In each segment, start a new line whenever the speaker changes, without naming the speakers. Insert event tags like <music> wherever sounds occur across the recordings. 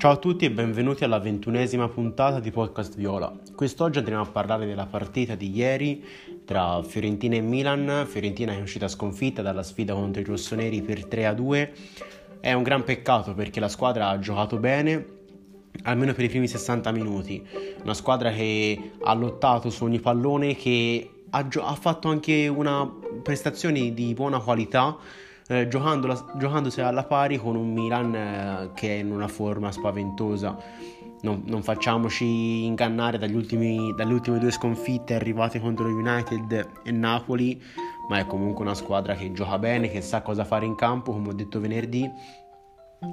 Ciao a tutti e benvenuti alla ventunesima puntata di Podcast Viola. Quest'oggi andremo a parlare della partita di ieri tra Fiorentina e Milan. Fiorentina è uscita sconfitta dalla sfida contro i rossoneri per 3-2. È un gran peccato perché la squadra ha giocato bene, almeno per i primi 60 minuti. Una squadra che ha lottato su ogni pallone, che ha, gio- ha fatto anche una prestazione di buona qualità eh, giocandosi alla pari con un Milan eh, che è in una forma spaventosa. Non, non facciamoci ingannare ultimi, dalle ultime due sconfitte arrivate contro United e Napoli, ma è comunque una squadra che gioca bene, che sa cosa fare in campo, come ho detto venerdì,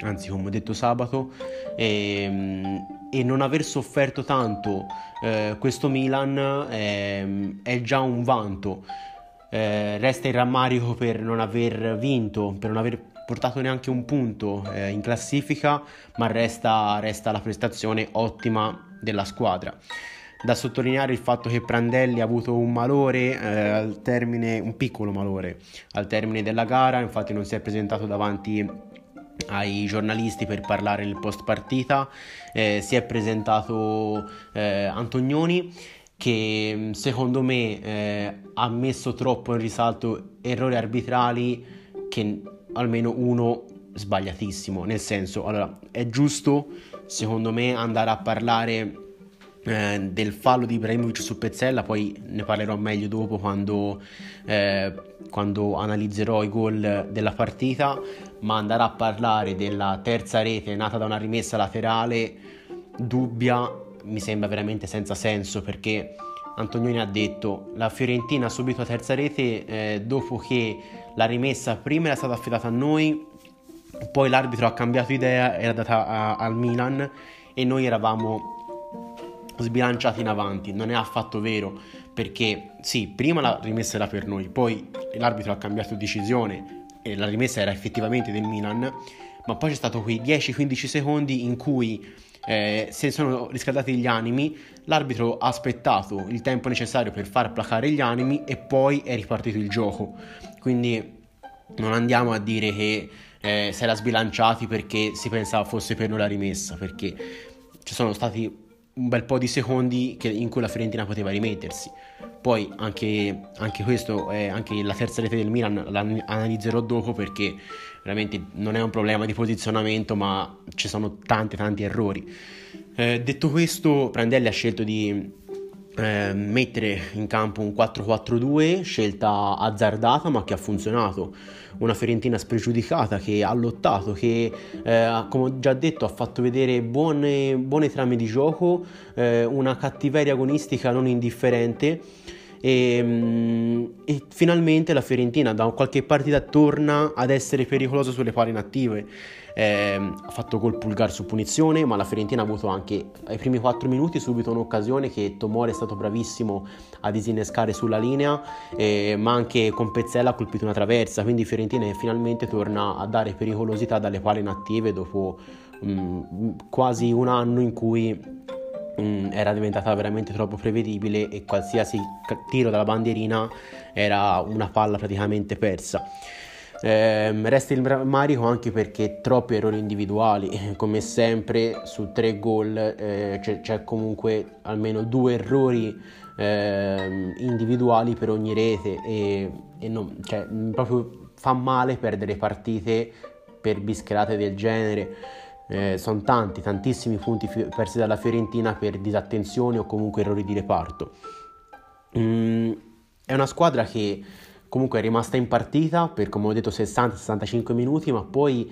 anzi come ho detto sabato, e, e non aver sofferto tanto eh, questo Milan ehm, è già un vanto eh, resta il rammarico per non aver vinto, per non aver portato neanche un punto eh, in classifica, ma resta, resta la prestazione ottima della squadra. Da sottolineare il fatto che Prandelli ha avuto un malore eh, al termine, un piccolo malore al termine della gara, infatti non si è presentato davanti ai giornalisti per parlare nel post partita, eh, si è presentato eh, Antonioni che mm, secondo me eh, ha messo troppo in risalto errori arbitrali che almeno uno sbagliatissimo, nel senso, allora è giusto secondo me andare a parlare eh, del fallo di Ibrahimovic su Pezzella, poi ne parlerò meglio dopo quando, eh, quando analizzerò i gol della partita, ma andare a parlare della terza rete nata da una rimessa laterale dubbia mi sembra veramente senza senso perché Antonioni ha detto la Fiorentina ha subito la terza rete eh, dopo che la rimessa prima era stata affidata a noi, poi l'arbitro ha cambiato idea, era data a, al Milan e noi eravamo sbilanciati in avanti. Non è affatto vero perché sì, prima la rimessa era per noi, poi l'arbitro ha cambiato decisione e la rimessa era effettivamente del Milan, ma poi c'è stato quei 10-15 secondi in cui eh, si sono riscaldati gli animi, l'arbitro ha aspettato il tempo necessario per far placare gli animi e poi è ripartito il gioco. Quindi non andiamo a dire che eh, si era sbilanciati perché si pensava fosse per noi la rimessa, perché ci sono stati un bel po' di secondi che, in cui la Fiorentina poteva rimettersi. Poi anche, anche questo, eh, anche la terza rete del Milan la analizzerò dopo perché veramente non è un problema di posizionamento, ma ci sono tanti tanti errori. Eh, detto questo, Prandelli ha scelto di eh, mettere in campo un 4-4-2, scelta azzardata ma che ha funzionato. Una Fiorentina spregiudicata che ha lottato, che eh, come ho già detto ha fatto vedere buone, buone trame di gioco, eh, una cattiveria agonistica non indifferente. E, mm, e, finalmente la Fiorentina da qualche partita torna ad essere pericolosa sulle pari inattive. Eh, ha fatto col pulgar su punizione, ma la Fiorentina ha avuto anche ai primi 4 minuti subito un'occasione che Tomori è stato bravissimo a disinnescare sulla linea, eh, ma anche con Pezzella ha colpito una traversa, quindi Fiorentina finalmente torna a dare pericolosità dalle quali inattive dopo mh, mm, quasi un anno in cui mm, era diventata veramente troppo prevedibile e qualsiasi tiro dalla bandierina era una palla praticamente persa. Eh, resta il rammarico anche perché troppi errori individuali, come sempre su tre gol eh, c'è, c'è, comunque almeno due errori eh, individuali per ogni rete e, e non, cioè, proprio fa male perdere partite per bischerate del genere. Eh, sono tanti, tantissimi punti fi- persi dalla Fiorentina per disattenzioni o comunque errori di reparto. Mm, è una squadra che comunque è rimasta in partita per come ho detto 60-65 minuti ma poi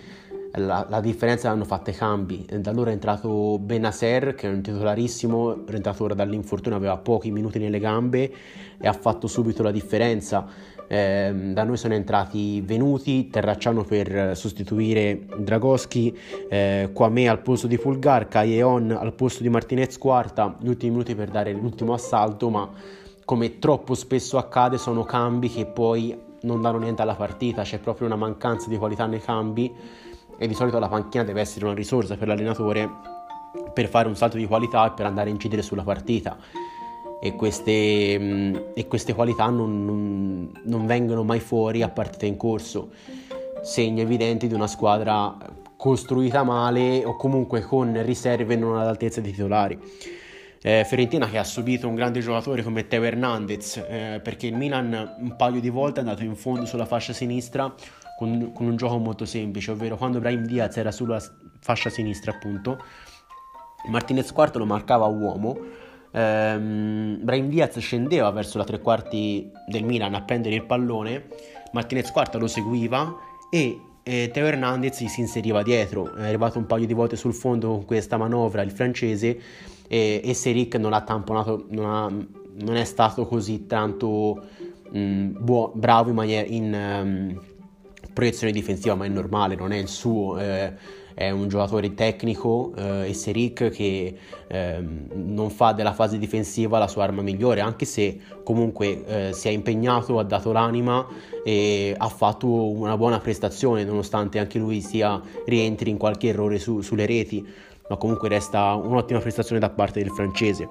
la, la, differenza l'hanno fatta i cambi da allora è entrato Benaser che è un titolarissimo rientrato ora dall'infortunio aveva pochi minuti nelle gambe e ha fatto subito la differenza eh, da noi sono entrati Venuti, Terracciano per sostituire Dragoschi, eh, Quame al posto di Pulgar, Caieon al posto di Martinez quarta, gli ultimi minuti per dare l'ultimo assalto, ma come troppo spesso accade, sono cambi che poi non danno niente alla partita, c'è proprio una mancanza di qualità nei cambi e di solito la panchina deve essere una risorsa per l'allenatore per fare un salto di qualità e per andare a incidere sulla partita. E queste, mm, e queste qualità non, non, non vengono mai fuori a partita in corso, segni evidenti di una squadra costruita male o comunque con riserve non all'altezza dei titolari. Eh, Fiorentina che ha subito un grande giocatore come Teo Hernandez eh, perché il Milan un paio di volte è andato in fondo sulla fascia sinistra con, con un gioco molto semplice, ovvero quando Brahim Diaz era sulla fascia sinistra appunto Martinez quarto lo marcava uomo ehm, Brahim Diaz scendeva verso la tre quarti del Milan a prendere il pallone Martinez quarta lo seguiva e e Teo Hernandez si inseriva dietro, è arrivato un paio di volte sul fondo con questa manovra il francese e, e Seric non ha tamponato, non, ha, non, è stato così tanto mh, buo, bravo in, maniera, in um, proiezione difensiva, ma è normale, non è il suo. Eh, è un giocatore tecnico eh, e Seric che eh, non fa della fase difensiva la sua arma migliore, anche se comunque eh, si è impegnato, ha dato l'anima e ha fatto una buona prestazione, nonostante anche lui sia rientri in qualche errore su, sulle reti, ma comunque resta un'ottima prestazione da parte del francese.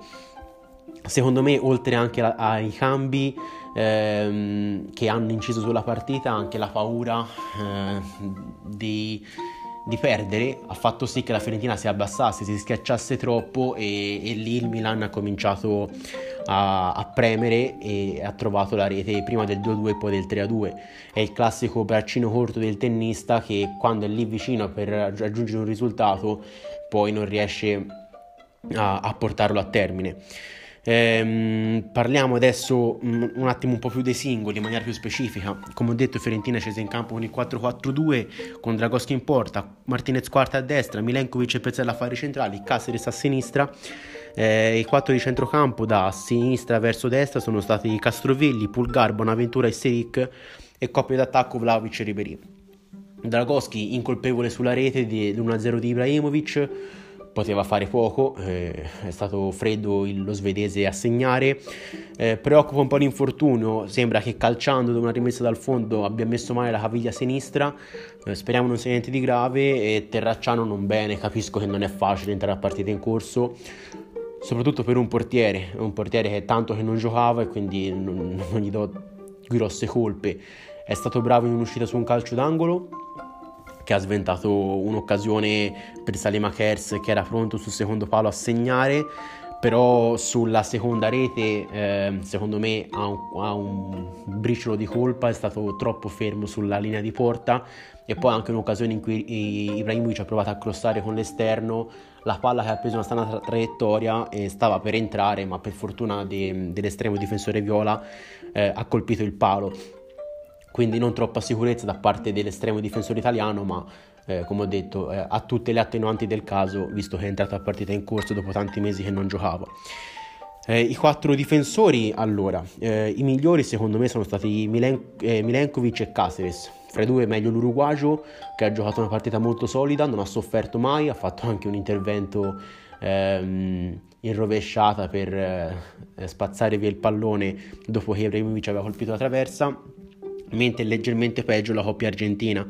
Secondo me, oltre anche ai cambi ehm, che hanno inciso sulla partita, anche la paura eh, di di perdere ha fatto sì che la Fiorentina si abbassasse, si schiacciasse troppo e, e lì il Milan ha cominciato a, a, premere e ha trovato la rete prima del 2-2 e poi del 3-2. È il classico braccino corto del tennista che quando è lì vicino per raggiungere un risultato poi non riesce a, a portarlo a termine. Ehm, parliamo adesso mm, un attimo un po' più dei singoli, in maniera più specifica. Come ho detto, Fiorentina è scesa in campo con il 4-4-2, con Dragoschi in porta, Martinez quarta a destra, Milenkovic e Pezzella a fare centrali, Caceres a sinistra. Eh, I quattro di centrocampo da sinistra verso destra sono stati Castrovilli, Pulgar, Bonaventura e Seric e coppia d'attacco Vlaovic e Ribery. Dragoschi incolpevole sulla rete di 1-0 di Ibrahimovic poteva fare poco, eh, è stato freddo lo svedese a segnare, eh, preoccupa un po' l'infortunio, sembra che calciando da una rimessa dal fondo abbia messo male la caviglia sinistra, eh, speriamo non sia niente di grave e Terracciano non bene, capisco che non è facile entrare a partita in corso, soprattutto per un portiere, un portiere che tanto che non giocava e quindi non, non gli do grosse colpe, è stato bravo in un'uscita su un calcio d'angolo, che ha sventato un'occasione per Salema Kers che era pronto sul secondo palo a segnare però sulla seconda rete eh, secondo me ha un, ha un, briciolo di colpa, è stato troppo fermo sulla linea di porta. E poi anche un'occasione in cui Ibrahimovic ha provato a crossare con l'esterno la palla che ha preso una strana tra- traiettoria e stava per entrare ma per fortuna de- dell'estremo difensore viola eh, ha colpito il palo quindi non troppa sicurezza da parte dell'estremo difensore italiano, ma eh, come ho detto eh, ha tutte le attenuanti del caso, visto che è entrato a partita in corso dopo tanti mesi che non giocava. Eh, I quattro difensori, allora, eh, i migliori secondo me sono stati Milen- eh, Milenkovic e Caceres. Fra i due meglio l'uruguagio che ha giocato una partita molto solida, non ha sofferto mai, ha fatto anche un intervento ehm, in rovesciata per eh, spazzare via il pallone dopo che Ibrahimovic aveva colpito la traversa mentre leggermente peggio la coppia argentina.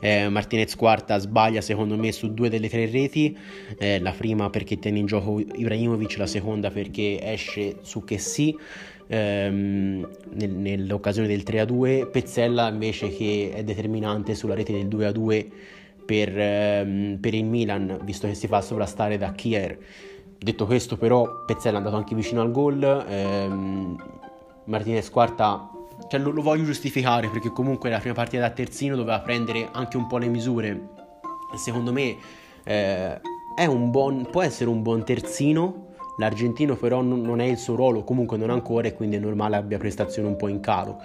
Eh, Martinez quarta sbaglia secondo me su due delle tre reti, eh, la prima perché tiene in gioco Ibrahimovic, la seconda perché esce su che sì. Ehm, nel, nell'occasione del 3-2 Pezzella invece che è determinante sulla rete del 2-2 per, ehm, per il Milan visto che si fa sovrastare da Kier detto questo però Pezzella è andato anche vicino al gol ehm, Martinez quarta cioè lo, lo, voglio giustificare perché comunque la prima partita da terzino doveva prendere anche un po' le misure. Secondo me eh, buon, può essere un buon terzino. L'argentino però non, non, è il suo ruolo, comunque non ancora e quindi è normale abbia prestazioni un po' in calo,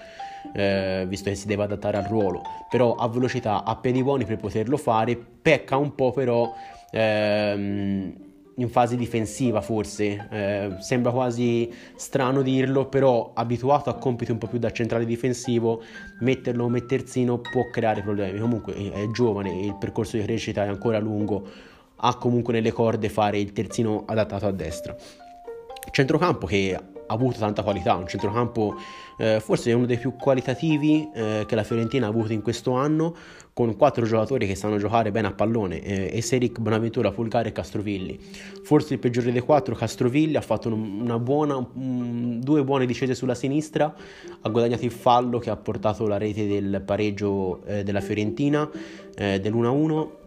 eh, visto che si deve adattare al ruolo. Però ha velocità, ha piedi buoni per poterlo fare, pecca un po' però... Ehm, in fase difensiva forse, eh, sembra quasi strano dirlo, però abituato a compiti un po' più da centrale difensivo, metterlo come terzino può creare problemi. Comunque è giovane, il percorso di crescita è ancora lungo, ha comunque nelle corde fare il terzino adattato a destra. Centrocampo che avuto tanta qualità, un centrocampo eh, forse uno dei più qualitativi eh, che la Fiorentina ha avuto in questo anno, con quattro giocatori che sanno giocare bene a pallone, eh, Eseric, Bonaventura, Fulgare e Castrovilli. Forse il peggiore dei quattro, Castrovilli, ha fatto una buona, um, due buone discese sulla sinistra, ha guadagnato il fallo che ha portato la rete del pareggio eh, della Fiorentina, eh, dell'1-1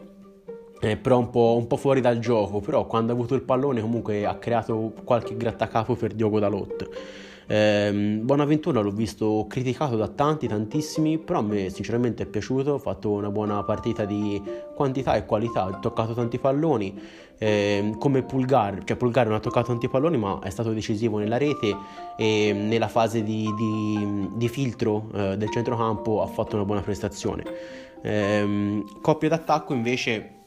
eh, però un po', un po', fuori dal gioco, però quando ha avuto il pallone comunque ha creato qualche grattacapo per Diogo Dalot. Eh, Bonaventura l'ho visto criticato da tanti, tantissimi, però a me sinceramente è piaciuto, ha fatto una buona partita di quantità e qualità, ha toccato tanti palloni, eh, come Pulgar, cioè Pulgar non ha toccato tanti palloni ma è stato decisivo nella rete e nella fase di, di, di filtro eh, del centrocampo ha fatto una buona prestazione. Eh, coppia d'attacco invece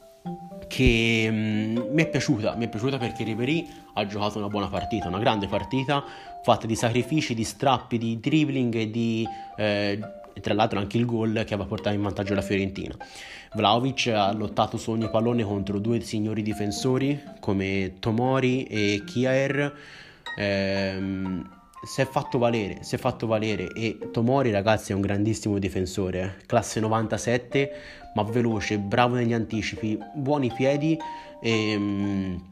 che mm, mi è piaciuta, mi è piaciuta perché Ribery ha giocato una buona partita, una grande partita fatta di sacrifici, di strappi, di dribbling e di eh, tra l'altro anche il gol che aveva portato in vantaggio la Fiorentina. Vlaovic ha lottato su ogni pallone contro due signori difensori come Tomori e Kiaer. Ehm, si è fatto valere, si è fatto valere. E Tomori ragazzi è un grandissimo difensore, classe 97 ma veloce, bravo negli anticipi, buoni piedi e um,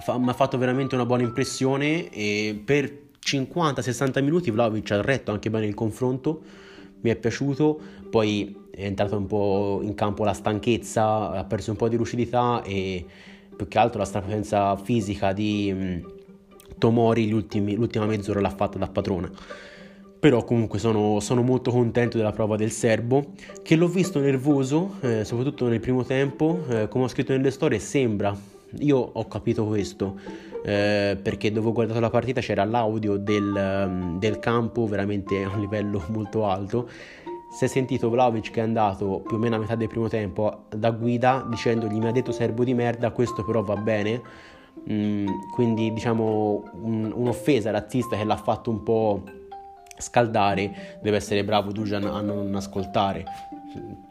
fa, mi ha fatto veramente una buona impressione. E per 50-60 minuti Vlaovic ha retto anche bene il confronto, mi è piaciuto, poi è entrata un po' in campo la stanchezza, ha perso un po' di lucidità e più che altro la strapienza fisica di um, Tomori l'ultima mezz'ora l'ha fatta da padrone però comunque sono, sono, molto contento della prova del serbo che l'ho visto nervoso eh, soprattutto nel primo tempo. Eh, come ho scritto nelle storie sembra io ho capito questo eh, perché dove ho guardato la partita c'era l'audio del, mm, del, campo veramente a un livello <laughs> molto alto. Si è sentito Vlaovic che è andato più o meno a metà del primo tempo da guida dicendogli mi ha detto serbo di merda questo però va bene mm, quindi diciamo un, un'offesa razzista che l'ha fatto un po' scaldare, deve essere bravo Dujan a non ascoltare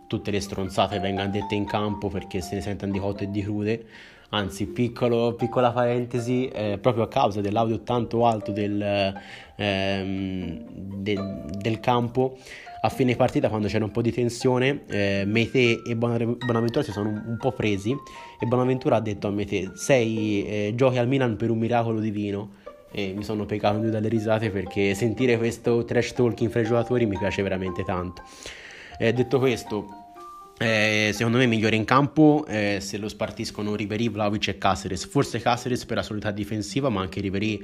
tutte le stronzate vengano dette in campo perché se ne sentono di cotte e di crude. Anzi, piccolo, piccola parentesi, eh, proprio a causa dell'audio tanto alto del, ehm, de, del campo, a fine partita quando c'era un po' di tensione eh, Mete e Bonaventura si sono un, un, po' presi e Bonaventura ha detto a Mete sei eh, giochi al Milan per un miracolo divino e mi sono piegato dalle risate perché sentire questo trash talking fra i giocatori mi piace veramente tanto. Eh, detto questo, eh, secondo me migliore in campo eh, se lo spartiscono Ribery, Vlaovic e Caceres. Forse Caceres per la solita difensiva, ma anche Ribery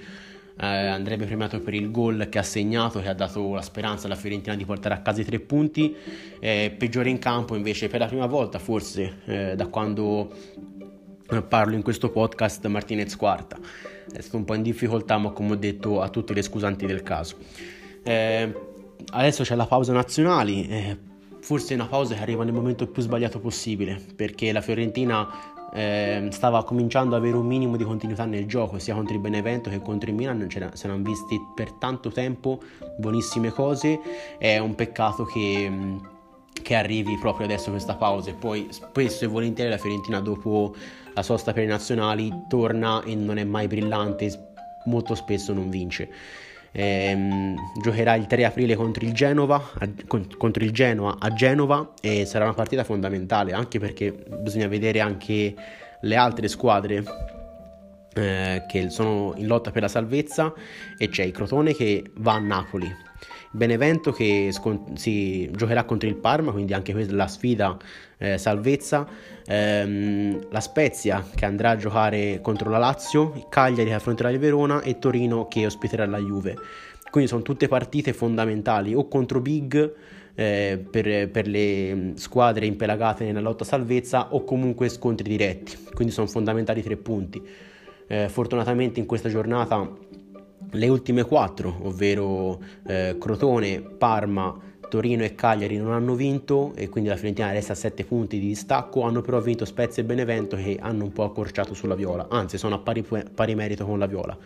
eh, andrebbe premiato per il gol che ha segnato, che ha dato la speranza alla Fiorentina di portare a casa i tre punti. Eh, peggiore in campo invece per la prima volta, forse eh, da quando parlo in questo podcast Martinez quarta è stato un po' in difficoltà ma come ho detto a tutti le scusanti del caso eh, adesso c'è la pausa nazionali eh, forse è una pausa che arriva nel momento più sbagliato possibile perché la Fiorentina eh, stava cominciando ad avere un minimo di continuità nel gioco sia contro il Benevento che contro il Milan se ne erano visti per tanto tempo buonissime cose è un peccato che che arrivi proprio adesso questa pausa e poi spesso e volentieri la Fiorentina dopo la sosta per i nazionali torna e non è mai brillante, molto spesso non vince. Ehm, giocherà il 3 aprile contro il, Genova, a, contro il Genoa a Genova e sarà una partita fondamentale anche perché bisogna vedere anche le altre squadre eh, che sono in lotta per la salvezza e c'è il Crotone che va a Napoli. Benevento che scont- si giocherà contro il Parma, quindi anche questa la sfida eh, salvezza. Ehm, la Spezia che andrà a giocare contro la Lazio, Cagliari che affronterà il Verona e Torino che ospiterà la Juve. Quindi sono tutte partite fondamentali o contro Big eh, per, per, le squadre impelagate nella lotta salvezza o comunque scontri diretti. Quindi sono fondamentali tre punti. Eh, fortunatamente in questa giornata le ultime quattro, ovvero eh, Crotone, Parma, Torino e Cagliari non hanno vinto e quindi la Fiorentina resta a 7 punti di distacco, hanno però vinto Spezia e Benevento che hanno un po' accorciato sulla Viola, anzi sono a pari, pari merito con la Viola.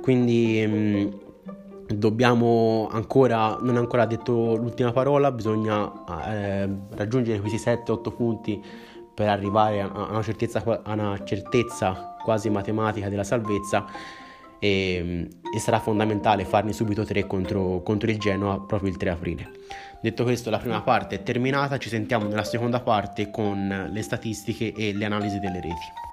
Quindi mh, dobbiamo ancora, non è ancora detto l'ultima parola, bisogna eh, raggiungere questi 7-8 punti per arrivare a una, certezza, a una certezza quasi matematica della salvezza e, e sarà fondamentale farne subito tre contro, contro il Genoa proprio il 3 aprile. Detto questo, la prima parte è terminata, ci sentiamo nella seconda parte con le statistiche e le analisi delle reti.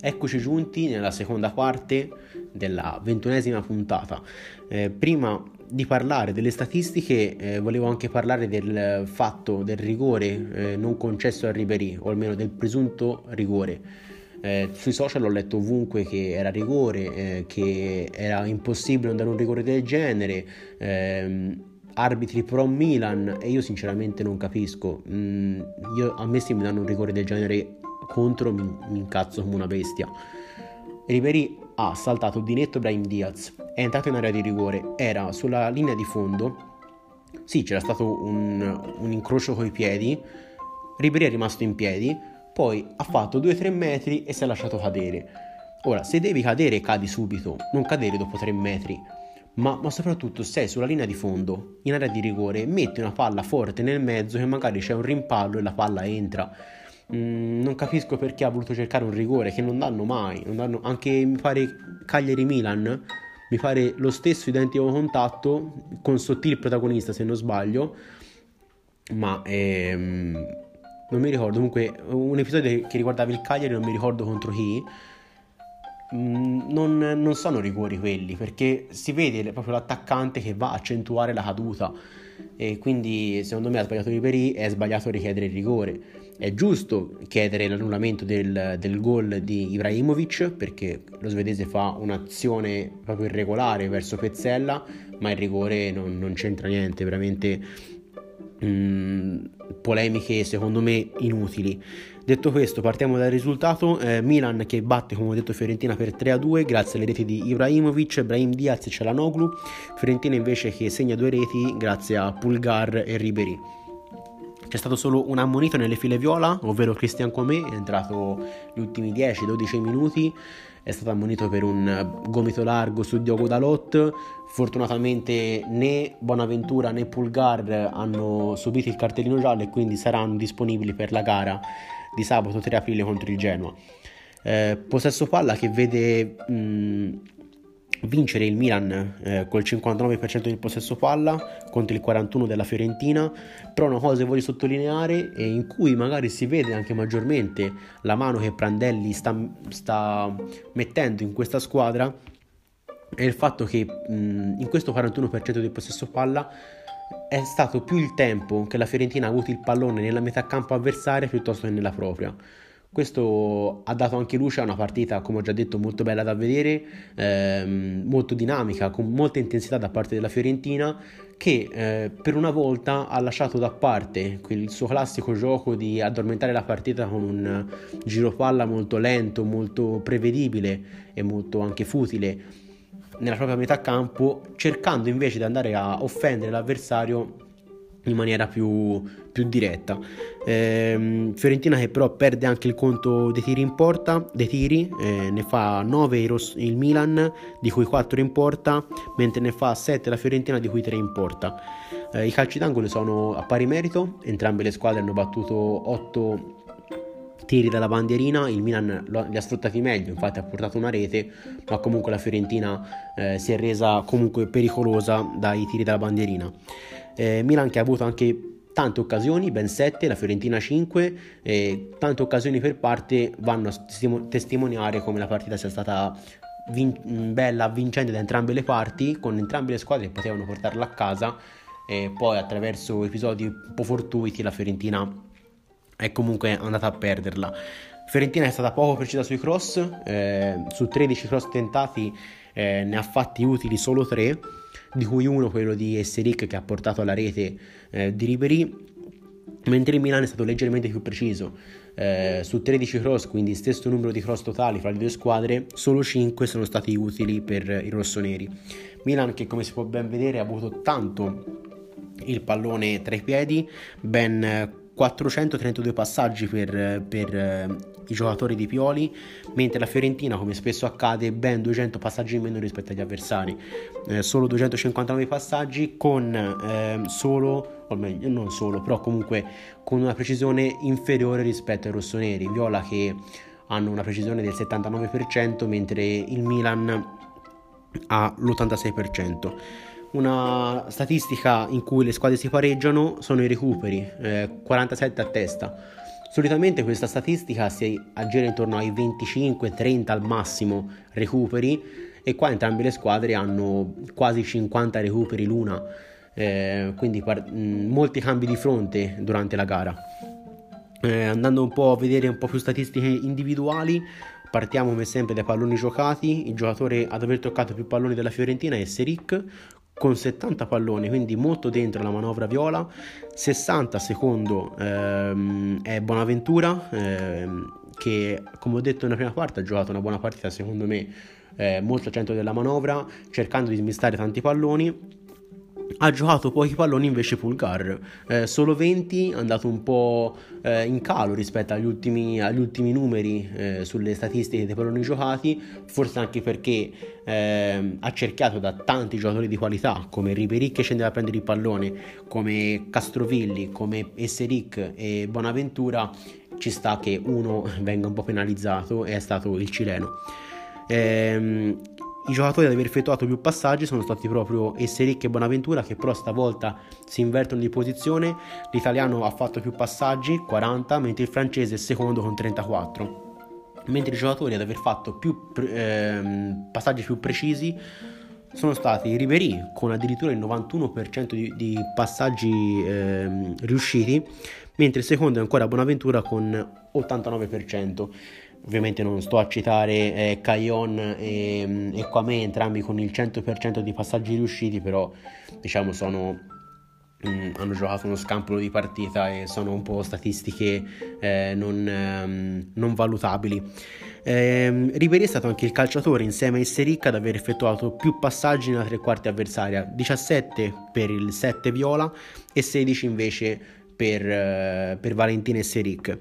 Eccoci giunti nella seconda parte della ventunesima puntata. Eh, prima di parlare delle statistiche eh, volevo anche parlare del fatto del rigore eh, non concesso a Ribery, o almeno del presunto rigore. Eh, sui social ho letto ovunque che era rigore, eh, che era impossibile non dare un rigore del genere, ehm, arbitri pro Milan e io sinceramente non capisco. Mm, io, a me se mi danno un rigore del genere contro mi, mi incazzo come una bestia. Ribery ha saltato di netto Brahim Diaz, è entrato in area di rigore, era sulla linea di fondo, sì c'era stato un, un incrocio coi piedi, Ribery è rimasto in piedi, poi ha fatto 2-3 metri e si è lasciato cadere. Ora, se devi cadere, cadi subito, non cadere dopo 3 metri. Ma, ma, soprattutto sei sulla linea di fondo, in area di rigore, metti una palla forte nel mezzo che magari c'è un rimpallo e la palla entra. Mm, non capisco perché ha voluto cercare un rigore che non danno mai. Non danno, anche mi pare Cagliari-Milan, mi pare lo stesso identico contatto con Sottil protagonista se non sbaglio. Ma ehm, non mi ricordo, comunque un episodio che riguardava il Cagliari, non mi ricordo contro chi, non, non, sono rigori quelli, perché si vede proprio l'attaccante che va a accentuare la caduta e quindi secondo me ha sbagliato Ribéry è sbagliato richiedere il rigore. È giusto chiedere l'annullamento del, del gol di Ibrahimovic perché lo svedese fa un'azione proprio irregolare verso Pezzella, ma il rigore non, non c'entra niente, veramente mm, polemiche secondo me inutili. Detto questo, partiamo dal risultato. Eh, Milan che batte, come ho detto, Fiorentina per 3-2 grazie alle reti di Ibrahimovic, Brahim Diaz e Cialanoglu. Fiorentina invece che segna due reti grazie a Pulgar e Ribery. C'è stato solo un ammonito nelle file viola, ovvero Cristian Comé, è entrato gli ultimi 10-12 minuti è stato ammonito per un gomito largo su Diogo Dalot. Fortunatamente né Bonaventura né Pulgar hanno subito il cartellino giallo e quindi saranno disponibili per la gara di sabato 3 aprile contro il Genoa. Eh, possesso palla che vede mh, vincere il Milan eh, col 59% del possesso palla contro il 41% della Fiorentina, però una cosa che voglio sottolineare e in cui magari si vede anche maggiormente la mano che Prandelli sta, sta mettendo in questa squadra è il fatto che mh, in questo 41% del possesso palla è stato più il tempo che la Fiorentina ha avuto il pallone nella metà campo avversaria piuttosto che nella propria. Questo ha dato anche luce a una partita, come ho già detto, molto bella da vedere, ehm, molto dinamica, con molta intensità da parte della Fiorentina, che eh, per una volta ha lasciato da parte quel suo classico gioco di addormentare la partita con un giro palla molto lento, molto prevedibile e molto anche futile nella propria metà campo, cercando invece di andare a offendere l'avversario in maniera più, più diretta. Eh, Fiorentina che però perde anche il conto dei tiri in porta, dei tiri, eh, ne fa 9 il, il Milan, di cui 4 in porta, mentre ne fa 7 la Fiorentina, di cui 3 in porta. Eh, I calci d'angolo sono a pari merito, entrambe le squadre hanno battuto 8 tiri dalla bandierina, il Milan li ha sfruttati meglio, infatti ha portato una rete, ma comunque la Fiorentina eh, si è resa comunque pericolosa dai tiri dalla bandierina. Eh, Milan che ha avuto anche tante occasioni, ben 7, la Fiorentina 5, e tante occasioni per parte vanno a testimoniare come la partita sia stata vin- bella, vincente da entrambe le parti, con entrambe le squadre che potevano portarla a casa e poi attraverso episodi un po' fortuiti la Fiorentina è comunque andata a perderla. Fiorentina è stata poco precisa sui cross, eh, su 13 cross tentati eh, ne ha fatti utili solo 3 di cui uno quello di Esseric che ha portato alla rete eh, di Ribery, mentre il Milan è stato leggermente più preciso. Eh, su 13 cross, quindi stesso numero di cross totali fra le due squadre, solo 5 sono stati utili per i rossoneri. Milan che come si può ben vedere ha avuto tanto il pallone tra i piedi, ben 432 passaggi per, per eh, i giocatori di Pioli, mentre la Fiorentina, come spesso accade, ben 200 passaggi in meno rispetto agli avversari, eh, solo 259 passaggi con eh, solo, o meglio non solo, però comunque con una precisione inferiore rispetto ai rossoneri, Viola che hanno una precisione del 79%, mentre il Milan ha l'86%. Una statistica in cui le squadre si pareggiano sono i recuperi, eh, 47 a testa. Solitamente questa statistica si aggira intorno ai 25-30 al massimo recuperi e qua entrambe le squadre hanno quasi 50 recuperi l'una, eh, quindi par- mh, molti cambi di fronte durante la gara. Eh, andando un po' a vedere un po' più statistiche individuali, partiamo come sempre dai palloni giocati. Il giocatore ad aver toccato più palloni della Fiorentina è Seric con 70 palloni, quindi molto dentro la manovra viola. 60 secondo ehm, è Bonaventura, ehm, che come ho detto nella prima parte ha giocato una buona partita secondo me, eh, molto al centro della manovra, cercando di smistare tanti palloni ha giocato pochi palloni invece Pulgar, eh, solo 20, è andato un po' eh, in calo rispetto agli ultimi, agli ultimi numeri eh, sulle statistiche dei palloni giocati, forse anche perché ehm, ha cercato da tanti giocatori di qualità come Ribéry che scendeva a prendere il pallone, come Castrovilli, come Esseric e Bonaventura, ci sta che uno venga un po' penalizzato e è stato il cileno. Ehm, i giocatori ad aver effettuato più passaggi sono stati proprio Esseric e Bonaventura che però stavolta si invertono di posizione. L'italiano ha fatto più passaggi, 40, mentre il francese è secondo con 34. Mentre i giocatori ad aver fatto più ehm, passaggi più precisi sono stati Ribery con addirittura il 91% di, di passaggi ehm, riusciti, mentre il secondo è ancora Bonaventura con 89%. Ovviamente non sto a citare eh, Caillon e, e Kwame, entrambi con il 100% di passaggi riusciti, però diciamo sono Mm, hanno giocato uno scampolo di partita e sono un po' statistiche eh, non, ehm, non, valutabili. Eh, Ribery è stato anche il calciatore insieme a Isseric ad aver effettuato più passaggi nella tre quarti avversaria, 17 per il 7 Viola e 16 invece per, eh, per Valentina e Seric.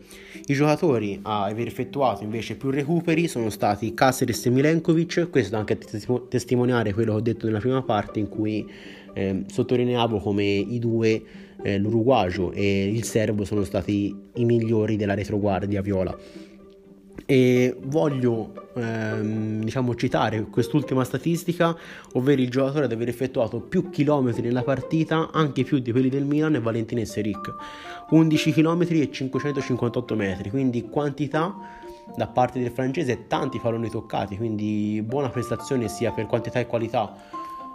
I giocatori a aver effettuato invece più recuperi sono stati Caceres e Milenkovic, questo anche a testimoniare quello che ho detto nella prima parte in cui eh, sottolineavo come i due, eh, l'uruguagio e il serbo, sono stati i migliori della retroguardia viola e voglio ehm, diciamo citare quest'ultima statistica ovvero il giocatore ad aver effettuato più chilometri nella partita anche più di quelli del Milan e Valentin Seric 11 km e 558 metri quindi quantità da parte del francese e tanti palloni toccati quindi buona prestazione sia per quantità e qualità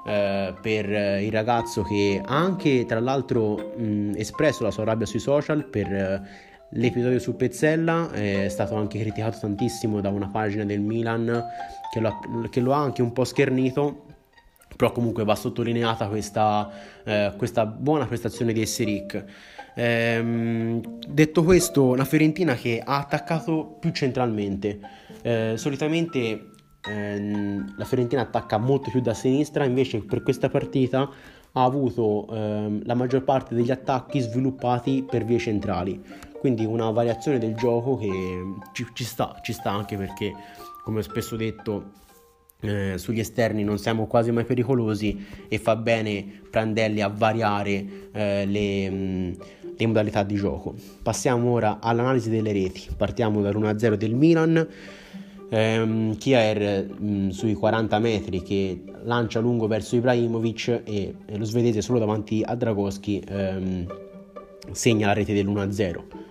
eh, per il ragazzo che ha anche tra l'altro mh, espresso la sua rabbia sui social per eh, L'episodio su Pezzella è stato anche criticato tantissimo da una pagina del Milan che lo, ha, che lo ha anche un po' schernito, però comunque va sottolineata questa, eh, questa buona prestazione di Esseric. Ehm, detto questo, la Fiorentina che ha attaccato più centralmente. Eh, solitamente ehm, la Fiorentina attacca molto più da sinistra, invece per questa partita ha avuto ehm, la maggior parte degli attacchi sviluppati per vie centrali quindi una variazione del gioco che ci, ci sta, ci sta anche perché come ho spesso detto eh, sugli esterni non siamo quasi mai pericolosi e fa bene Prandelli a variare eh, le, mm, le, modalità di gioco. Passiamo ora all'analisi delle reti. Partiamo dall'1-0 del Milan. Ehm, Kier mh, mm, sui 40 metri che lancia lungo verso Ibrahimovic e, e lo svedese solo davanti a Dragoschi ehm, segna la rete dell'1-0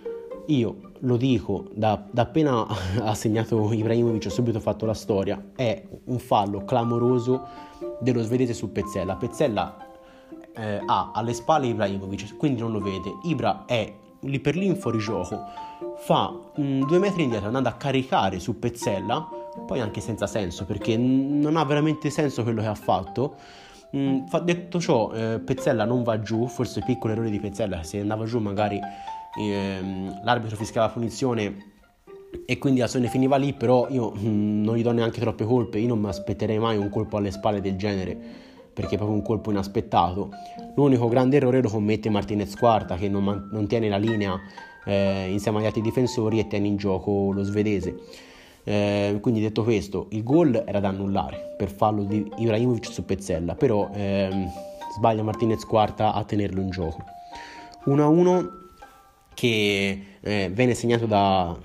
io lo dico da, da appena <laughs> ha segnato Ibrahimovic, ho subito fatto la storia, è un fallo clamoroso dello svedese su Pezzella. Pezzella eh, ha alle spalle Ibrahimovic, quindi non lo vede. Ibra è lì per lì in fuorigioco, fa mh, mm, due metri indietro andando a caricare su Pezzella, poi anche senza senso perché non ha veramente senso quello che ha fatto. Mm, detto ciò, eh, Pezzella non va giù, forse piccolo errore di Pezzella, se andava giù magari ehm, l'arbitro fischiava la punizione e quindi l'azione finiva lì, però io mh, mm, non gli do neanche troppe colpe, io non mi aspetterei mai un colpo alle spalle del genere, perché è proprio un colpo inaspettato. L'unico grande errore lo commette Martinez Quarta, che non, non tiene la linea eh, insieme agli altri difensori e tiene in gioco lo svedese. Eh, quindi detto questo, il gol era da annullare per fallo di Ibrahimovic su Pezzella, però ehm, sbaglia Martinez Quarta a tenerlo in gioco. 1-1 che eh, venne segnato da,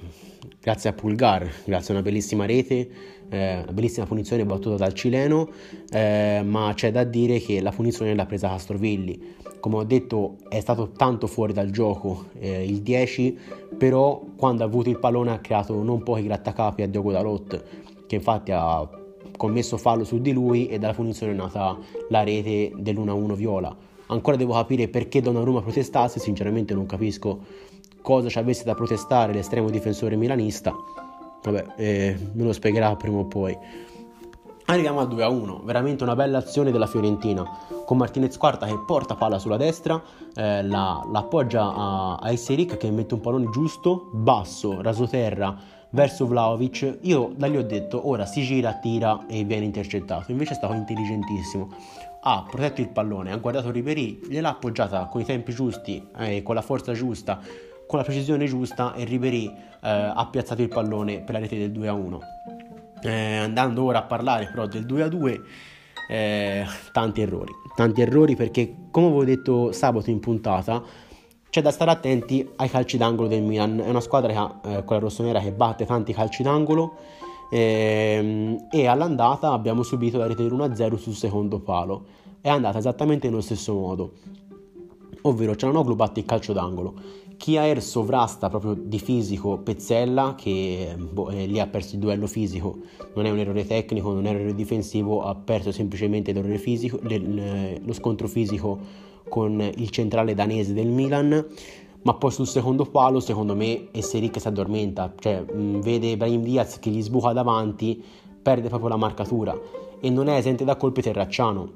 grazie a Pulgar, grazie a una bellissima rete, eh, bellissima punizione battuta dal cileno, eh, ma c'è da dire che la punizione l'ha presa Castrovilli. Come ho detto è stato tanto fuori dal gioco eh, il 10, però quando ha avuto il pallone ha creato non pochi grattacapi a Diogo Dalot, che infatti ha commesso fallo su di lui e dalla punizione è nata la rete dell'1-1 viola. Ancora devo capire perché Donnarumma protestasse, sinceramente non capisco cosa ci avesse da protestare l'estremo difensore milanista. Vabbè, eh, me lo spiegherà prima o poi. Arriviamo al 2-1, veramente una bella azione della Fiorentina, con Martinez Quarta che porta palla sulla destra, eh, la, la, appoggia a, a Esseric che mette un pallone giusto, basso, rasoterra, verso Vlaovic. Io da lì ho detto, ora si gira, tira e viene intercettato. Invece è stato intelligentissimo. Ha protetto il pallone, ha guardato Ribery, gliel'ha appoggiata con i tempi giusti, eh, con la forza giusta, con la precisione giusta e Ribery eh, ha piazzato il pallone per la rete del 2-1. Eh, andando ora a parlare però del 2-2, eh, tanti errori, tanti errori perché come avevo detto sabato in puntata c'è da stare attenti ai calci d'angolo del Milan, è una squadra che ha, eh, quella rossonera che batte tanti calci d'angolo ehm, e all'andata abbiamo subito la rete dell'1-0 sul secondo palo, è andata esattamente nello stesso modo, ovvero Cianoglu batte il calcio d'angolo, Kiaer sovrasta proprio di fisico Pezzella che boh, eh, lì ha perso il duello fisico, non è un errore tecnico, non è un errore difensivo, ha perso semplicemente fisico, lo scontro fisico con il centrale danese del Milan, ma poi sul secondo palo secondo me Esseric si addormenta, cioè mh, vede Brahim Diaz che gli sbuca davanti, perde proprio la marcatura. E non è esente da colpi Terracciano,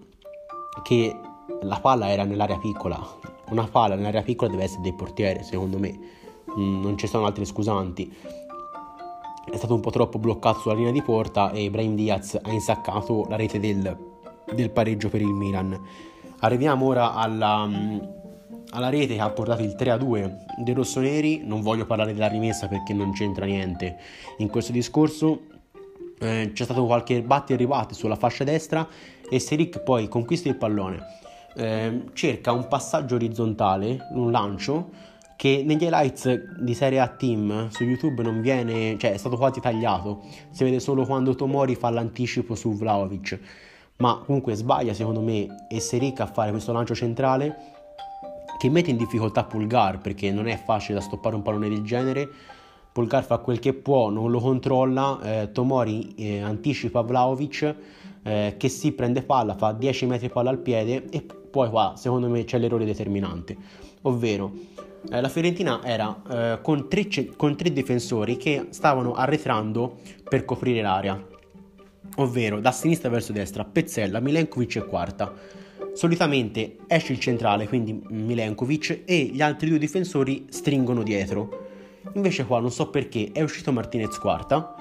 che la palla era nell'area piccola, una palla nell'area piccola deve essere del portiere secondo me, mh, non ci sono altri scusanti. È stato un po' troppo bloccato sulla linea di porta e Brahim Diaz ha insaccato la rete del, del pareggio per il Milan. Arriviamo ora alla, mm, alla rete che ha portato il 3-2 dei rossoneri. Non voglio parlare della rimessa perché non c'entra niente in questo discorso. Eh, c'è stato qualche batti e ribatti sulla fascia destra e Seric poi conquista il pallone. Eh, cerca un passaggio orizzontale, un lancio che negli highlights di Serie A Team su YouTube non viene, cioè è stato quasi tagliato. Si vede solo quando Tomori fa l'anticipo su Vlaovic ma comunque sbaglia secondo me Esseric a fare questo lancio centrale che mette in difficoltà Pulgar perché non è facile da stoppare un pallone del genere. Pulgar fa quel che può, non lo controlla, eh, Tomori eh, anticipa Vlaovic eh, che si prende palla, fa 10 metri palla al piede e poi qua secondo me c'è l'errore determinante, ovvero eh, la Fiorentina era eh, con tre, con tre difensori che stavano arretrando per coprire l'area ovvero da sinistra verso destra Pezzella, Milenkovic e Quarta. Solitamente esce il centrale, quindi Milenkovic, e gli altri due difensori stringono dietro. Invece qua non so perché è uscito Martinez Quarta,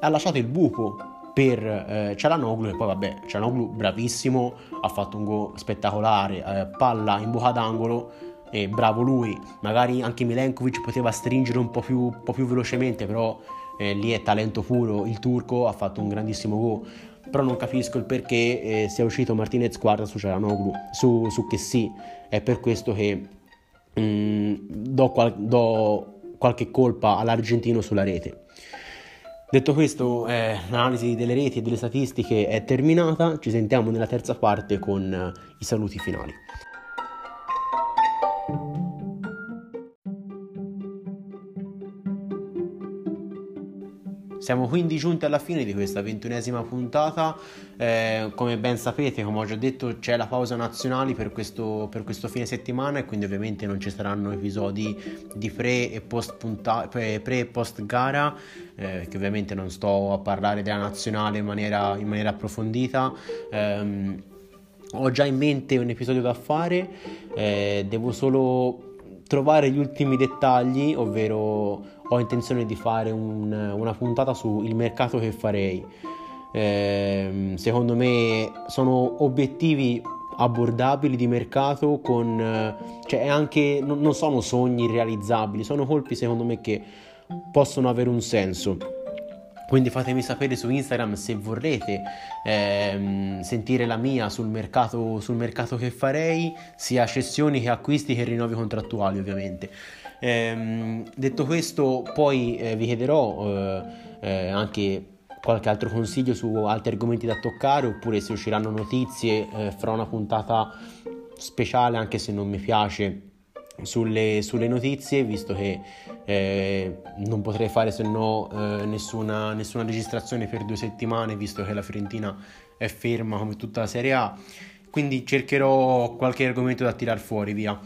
ha lasciato il buco per eh, Cialanoglu e poi vabbè, Cialanoglu bravissimo, ha fatto un gol spettacolare, eh, palla in buca d'angolo e bravo lui. Magari anche Milenkovic poteva stringere un po' più, un po più velocemente, però eh, lì è talento puro, il turco ha fatto un grandissimo gol, però non capisco il perché eh, sia uscito Martinez Guarda su Cialanoglu, su, su Chessy, è per questo che mm, do, qual- do qualche colpa all'argentino sulla rete. Detto questo, eh, l'analisi delle reti e delle statistiche è terminata, ci sentiamo nella terza parte con eh, i saluti finali. Siamo quindi giunti alla fine di questa ventunesima puntata. Eh, come ben sapete, come ho già detto, c'è la pausa nazionale per questo, per questo fine settimana e quindi ovviamente non ci saranno episodi di pre e post, punta- pre e post gara, eh, che ovviamente non sto a parlare della nazionale in maniera, in maniera approfondita. Eh, ho già in mente un episodio da fare, eh, devo solo trovare gli ultimi dettagli, ovvero ho intenzione di fare un, una puntata sul mercato che farei. Eh, secondo me sono obiettivi abbordabili di mercato con cioè anche non sono sogni irrealizzabili sono colpi secondo me che possono avere un senso quindi fatemi sapere su Instagram se vorrete ehm, sentire la mia sul mercato, sul mercato che farei, sia cessioni che acquisti che rinnovi contrattuali ovviamente. Ehm, detto questo, poi eh, vi chiederò eh, eh, anche qualche altro consiglio su altri argomenti da toccare oppure se usciranno notizie eh, farò una puntata speciale anche se non mi piace sulle, sulle notizie, visto che eh, non potrei fare se no eh, nessuna, nessuna registrazione per due settimane, visto che la Fiorentina è ferma come tutta la Serie A. Quindi cercherò qualche argomento da tirar fuori, via.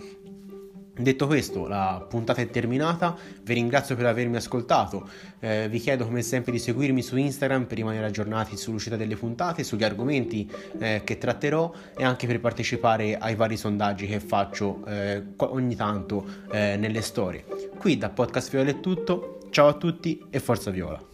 Detto questo, la puntata è terminata, vi ringrazio per avermi ascoltato, eh, vi chiedo come sempre di seguirmi su Instagram per rimanere aggiornati sull'uscita delle puntate, sugli argomenti eh, che tratterò e anche per partecipare ai vari sondaggi che faccio eh, ogni tanto eh, nelle storie. Qui da Podcast Viola è tutto, ciao a tutti e forza Viola!